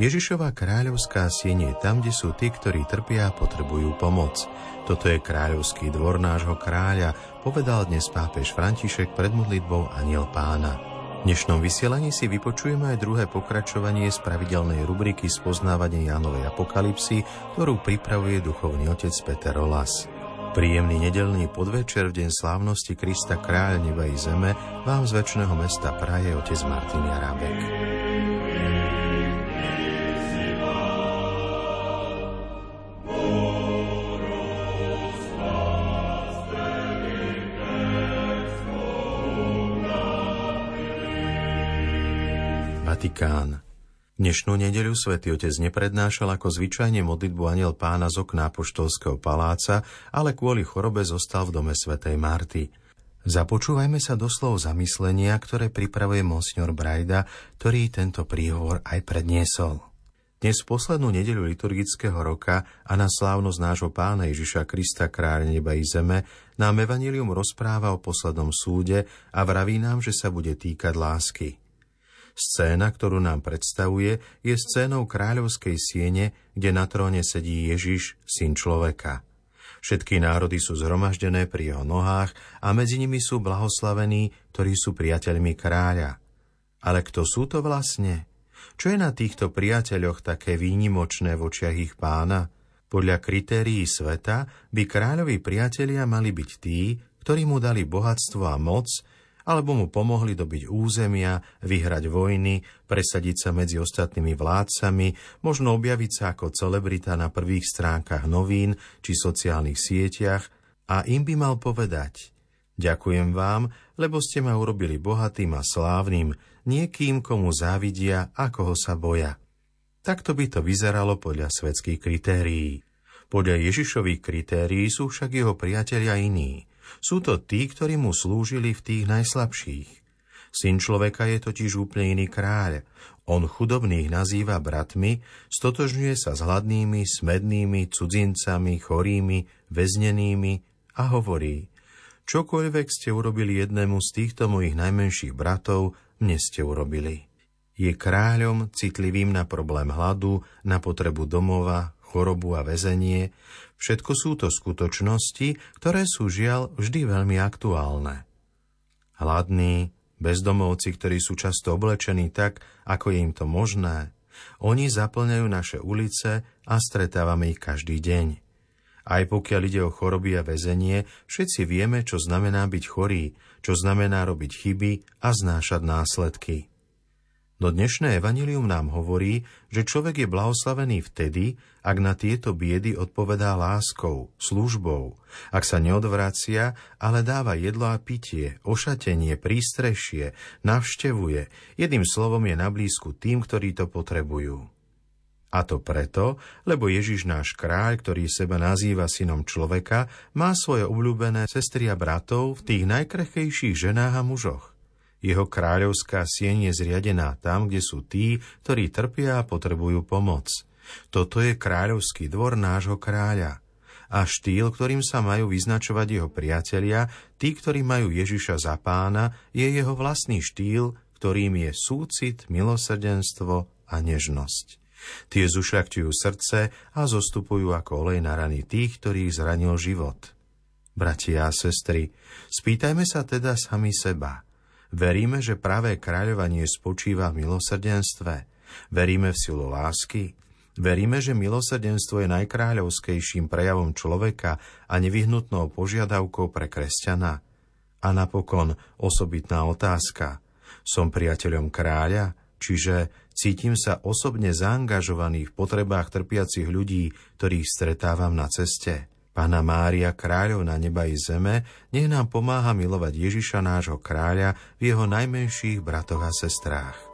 Ježišova kráľovská sieň je tam, kde sú tí, ktorí trpia a potrebujú pomoc. Toto je kráľovský dvor nášho kráľa, povedal dnes pápež František pred modlitbou Aniel pána. V dnešnom vysielaní si vypočujeme aj druhé pokračovanie z pravidelnej rubriky Spoznávanie Jánovej apokalipsy, ktorú pripravuje duchovný otec Peter Rolas. Príjemný nedelný podvečer v deň slávnosti Krista kráľ neba i zeme vám z väčšného mesta praje otec Martin Jarábek. Vatikán. Dnešnú nedeľu svätý Otec neprednášal ako zvyčajne modlitbu aniel pána z okna Apoštolského paláca, ale kvôli chorobe zostal v dome svätej Marty. Započúvajme sa do slov zamyslenia, ktoré pripravuje monsignor Brajda, ktorý tento príhovor aj predniesol. Dnes v poslednú nedeľu liturgického roka a na slávnosť nášho pána Ježiša Krista, kráľ neba i zeme, nám Evangelium rozpráva o poslednom súde a vraví nám, že sa bude týkať lásky. Scéna, ktorú nám predstavuje, je scénou kráľovskej siene, kde na tróne sedí Ježiš, syn človeka. Všetky národy sú zhromaždené pri jeho nohách a medzi nimi sú blahoslavení, ktorí sú priateľmi kráľa. Ale kto sú to vlastne? Čo je na týchto priateľoch také výnimočné v očiach ich pána? Podľa kritérií sveta by kráľovi priatelia mali byť tí, ktorí mu dali bohatstvo a moc, alebo mu pomohli dobiť územia, vyhrať vojny, presadiť sa medzi ostatnými vládcami, možno objaviť sa ako celebrita na prvých stránkach novín či sociálnych sieťach a im by mal povedať Ďakujem vám, lebo ste ma urobili bohatým a slávnym, niekým, komu závidia a koho sa boja. Takto by to vyzeralo podľa svetských kritérií. Podľa Ježišových kritérií sú však jeho priatelia iní – sú to tí, ktorí mu slúžili v tých najslabších. Syn človeka je totiž úplne iný kráľ. On chudobných nazýva bratmi, stotožňuje sa s hladnými, smednými, cudzincami, chorými, väznenými a hovorí Čokoľvek ste urobili jednému z týchto mojich najmenších bratov, mne ste urobili. Je kráľom citlivým na problém hladu, na potrebu domova, chorobu a väzenie, Všetko sú to skutočnosti, ktoré sú žiaľ vždy veľmi aktuálne. Hladní, bezdomovci, ktorí sú často oblečení tak, ako je im to možné, oni zaplňajú naše ulice a stretávame ich každý deň. Aj pokiaľ ide o choroby a väzenie, všetci vieme, čo znamená byť chorý, čo znamená robiť chyby a znášať následky. No dnešné evanilium nám hovorí, že človek je blahoslavený vtedy, ak na tieto biedy odpovedá láskou, službou, ak sa neodvracia, ale dáva jedlo a pitie, ošatenie, prístrešie, navštevuje, jedným slovom je na blízku tým, ktorí to potrebujú. A to preto, lebo Ježiš náš kráľ, ktorý seba nazýva synom človeka, má svoje obľúbené sestry a bratov v tých najkrehkejších ženách a mužoch. Jeho kráľovská sieň je zriadená tam, kde sú tí, ktorí trpia a potrebujú pomoc. Toto je kráľovský dvor nášho kráľa. A štýl, ktorým sa majú vyznačovať jeho priatelia, tí, ktorí majú Ježiša za pána, je jeho vlastný štýl, ktorým je súcit, milosrdenstvo a nežnosť. Tie zušľakťujú srdce a zostupujú ako olej na rany tých, ktorých zranil život. Bratia a sestry, spýtajme sa teda sami seba – Veríme, že pravé kráľovanie spočíva v milosrdenstve. Veríme v silu lásky. Veríme, že milosrdenstvo je najkráľovskejším prejavom človeka a nevyhnutnou požiadavkou pre kresťana. A napokon osobitná otázka. Som priateľom kráľa, čiže cítim sa osobne zaangažovaný v potrebách trpiacich ľudí, ktorých stretávam na ceste. Pána Mária, kráľovna neba i zeme, nech nám pomáha milovať Ježiša nášho kráľa v jeho najmenších bratoch a sestrách.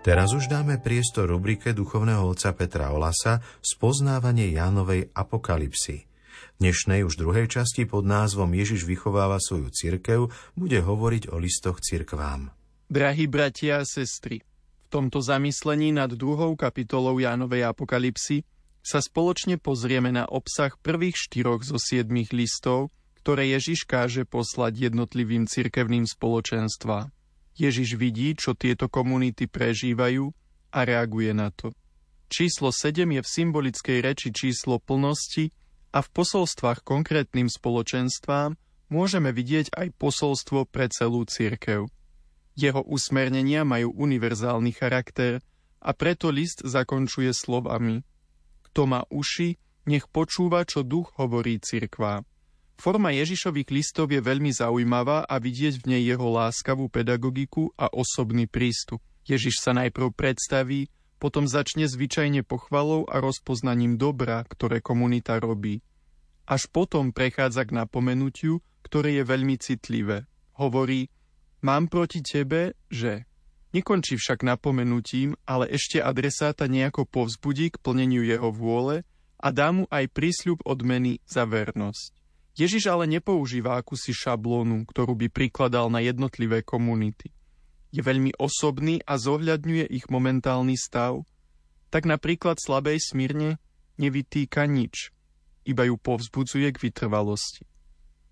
Teraz už dáme priestor rubrike duchovného otca Petra Olasa Spoznávanie Jánovej apokalipsy. V dnešnej už druhej časti pod názvom Ježiš vychováva svoju cirkev bude hovoriť o listoch cirkvám. Drahí bratia a sestry, v tomto zamyslení nad druhou kapitolou Jánovej apokalipsy sa spoločne pozrieme na obsah prvých štyroch zo siedmých listov, ktoré Ježiš káže poslať jednotlivým cirkevným spoločenstvám. Ježiš vidí, čo tieto komunity prežívajú a reaguje na to. Číslo 7 je v symbolickej reči číslo plnosti a v posolstvách konkrétnym spoločenstvám môžeme vidieť aj posolstvo pre celú církev. Jeho usmernenia majú univerzálny charakter a preto list zakončuje slovami Kto má uši, nech počúva, čo duch hovorí cirkvám. Forma Ježišových listov je veľmi zaujímavá a vidieť v nej jeho láskavú pedagogiku a osobný prístup. Ježiš sa najprv predstaví, potom začne zvyčajne pochvalou a rozpoznaním dobra, ktoré komunita robí. Až potom prechádza k napomenutiu, ktoré je veľmi citlivé. Hovorí, mám proti tebe, že... Nekončí však napomenutím, ale ešte adresáta nejako povzbudí k plneniu jeho vôle a dá mu aj prísľub odmeny za vernosť. Ježiš ale nepoužíva akúsi šablónu, ktorú by prikladal na jednotlivé komunity. Je veľmi osobný a zohľadňuje ich momentálny stav. Tak napríklad slabej smírne nevytýka nič, iba ju povzbudzuje k vytrvalosti.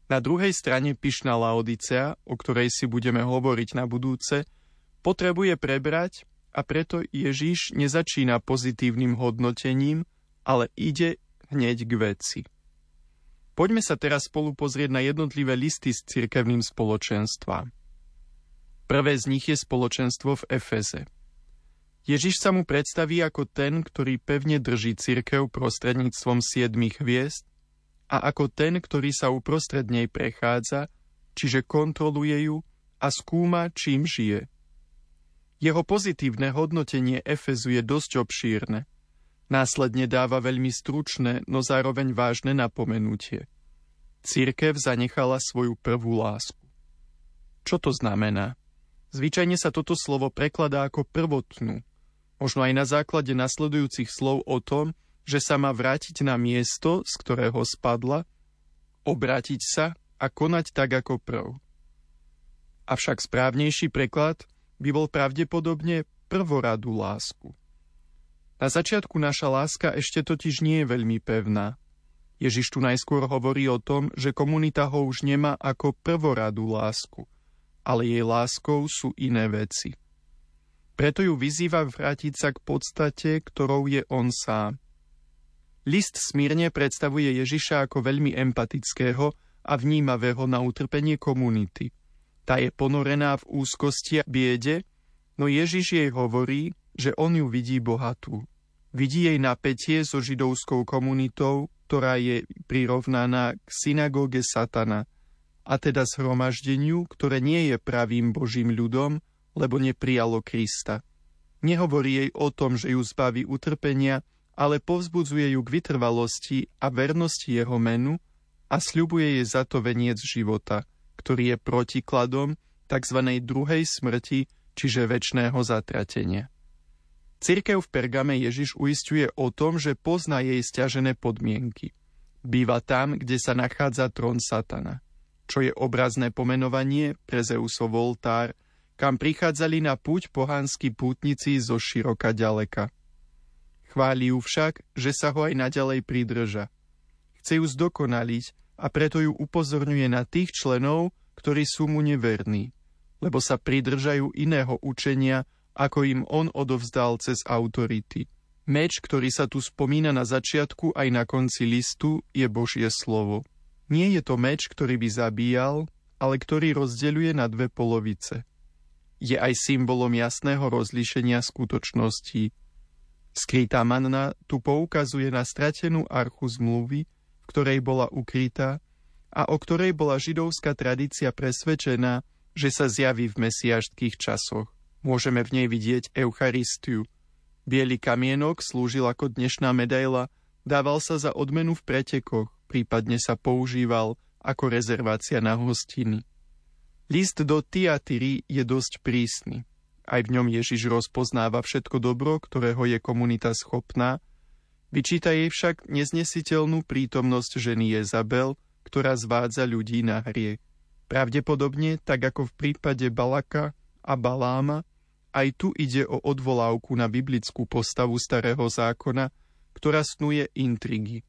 Na druhej strane pyšná Laodicea, o ktorej si budeme hovoriť na budúce, potrebuje prebrať a preto Ježiš nezačína pozitívnym hodnotením, ale ide hneď k veci. Poďme sa teraz spolu pozrieť na jednotlivé listy s cirkevným spoločenstvám. Prvé z nich je spoločenstvo v Efeze. Ježiš sa mu predstaví ako ten, ktorý pevne drží cirkev prostredníctvom siedmých hviezd a ako ten, ktorý sa uprostred nej prechádza, čiže kontroluje ju a skúma, čím žije. Jeho pozitívne hodnotenie Efezu je dosť obšírne – Následne dáva veľmi stručné, no zároveň vážne napomenutie. Církev zanechala svoju prvú lásku. Čo to znamená? Zvyčajne sa toto slovo prekladá ako prvotnú, možno aj na základe nasledujúcich slov o tom, že sa má vrátiť na miesto, z ktorého spadla, obrátiť sa a konať tak ako prv. Avšak správnejší preklad by bol pravdepodobne prvoradú lásku. Na začiatku naša láska ešte totiž nie je veľmi pevná. Ježiš tu najskôr hovorí o tom, že komunita ho už nemá ako prvoradú lásku, ale jej láskou sú iné veci. Preto ju vyzýva vrátiť sa k podstate, ktorou je on sám. List smírne predstavuje Ježiša ako veľmi empatického a vnímavého na utrpenie komunity. Tá je ponorená v úzkosti a biede, no Ježiš jej hovorí, že on ju vidí bohatú. Vidí jej napätie so židovskou komunitou, ktorá je prirovnaná k synagóge satana, a teda zhromaždeniu, ktoré nie je pravým Božím ľudom, lebo neprijalo Krista. Nehovorí jej o tom, že ju zbaví utrpenia, ale povzbudzuje ju k vytrvalosti a vernosti jeho menu a sľubuje jej za to veniec života, ktorý je protikladom tzv. druhej smrti, čiže väčšného zatratenia. Cirkev v Pergame Ježiš uistuje o tom, že pozná jej stiažené podmienky. Býva tam, kde sa nachádza trón Satana, čo je obrazné pomenovanie pre Zeusov oltár, kam prichádzali na púť pohanskí pútnici zo široka ďaleka. Chváli ju však, že sa ho aj naďalej pridrža. Chce ju zdokonaliť a preto ju upozorňuje na tých členov, ktorí sú mu neverní, lebo sa pridržajú iného učenia, ako im on odovzdal cez autority. Meč, ktorý sa tu spomína na začiatku aj na konci listu, je Božie slovo. Nie je to meč, ktorý by zabíjal, ale ktorý rozdeľuje na dve polovice. Je aj symbolom jasného rozlíšenia skutočností. Skrytá manna tu poukazuje na stratenú archu zmluvy, v ktorej bola ukrytá a o ktorej bola židovská tradícia presvedčená, že sa zjaví v mesiaštkých časoch. Môžeme v nej vidieť Eucharistiu. Bielý kamienok slúžil ako dnešná medaila, dával sa za odmenu v pretekoch, prípadne sa používal ako rezervácia na hostiny. List do Tiatyry je dosť prísny. Aj v ňom Ježiš rozpoznáva všetko dobro, ktorého je komunita schopná. Vyčíta jej však neznesiteľnú prítomnosť ženy Jezabel, ktorá zvádza ľudí na hriech. Pravdepodobne, tak ako v prípade Balaka a Baláma, aj tu ide o odvolávku na biblickú postavu starého zákona, ktorá snuje intrigy.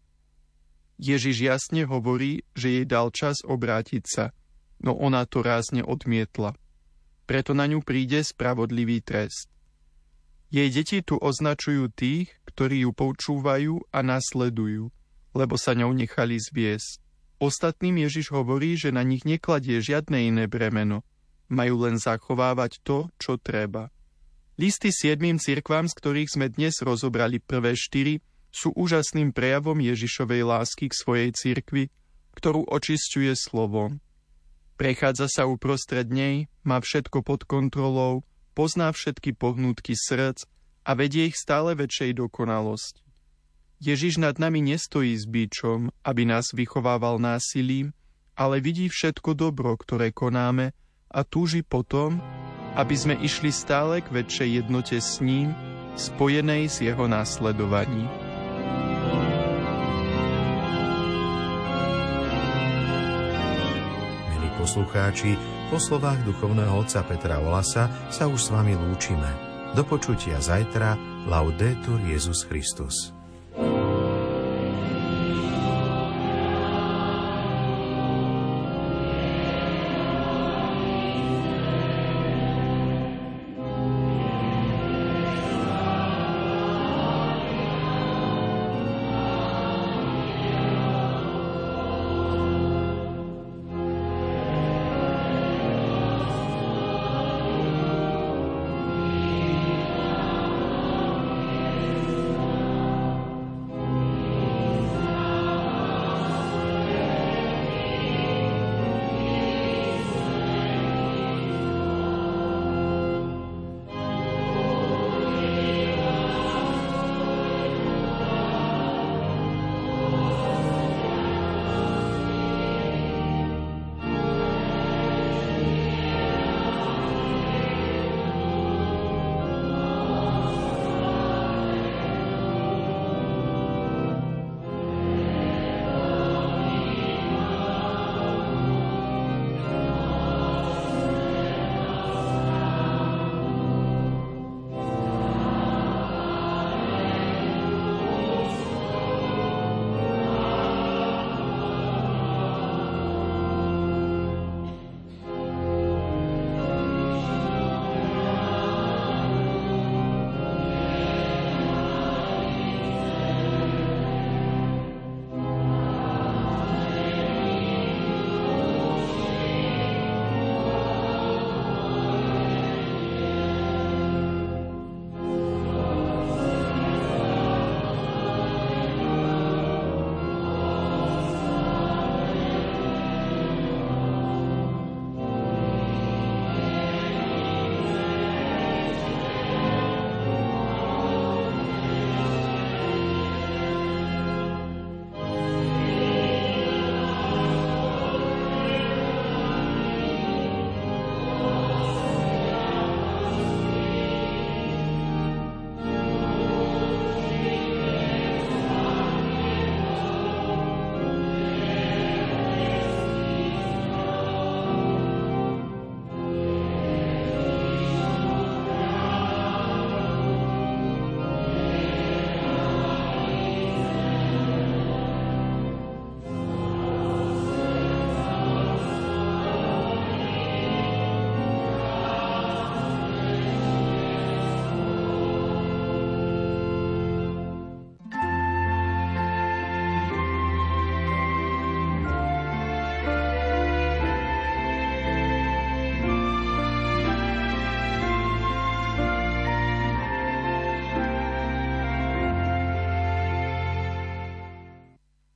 Ježiš jasne hovorí, že jej dal čas obrátiť sa, no ona to rázne odmietla preto na ňu príde spravodlivý trest. Jej deti tu označujú tých, ktorí ju počúvajú a nasledujú, lebo sa ňou nechali zviesť. Ostatným Ježiš hovorí, že na nich nekladie žiadne iné bremeno. Majú len zachovávať to, čo treba. Listy siedmým cirkvám, z ktorých sme dnes rozobrali prvé štyri, sú úžasným prejavom Ježišovej lásky k svojej cirkvi, ktorú očisťuje slovom. Prechádza sa uprostred nej, má všetko pod kontrolou, pozná všetky pohnutky srdc a vedie ich stále väčšej dokonalosť. Ježiš nad nami nestojí s bíčom, aby nás vychovával násilím, ale vidí všetko dobro, ktoré konáme a túži potom, aby sme išli stále k väčšej jednote s ním, spojenej s jeho následovaním. poslucháči, po slovách duchovného otca Petra Olasa sa už s vami lúčime. Do počutia zajtra. Laudetur Jezus Christus.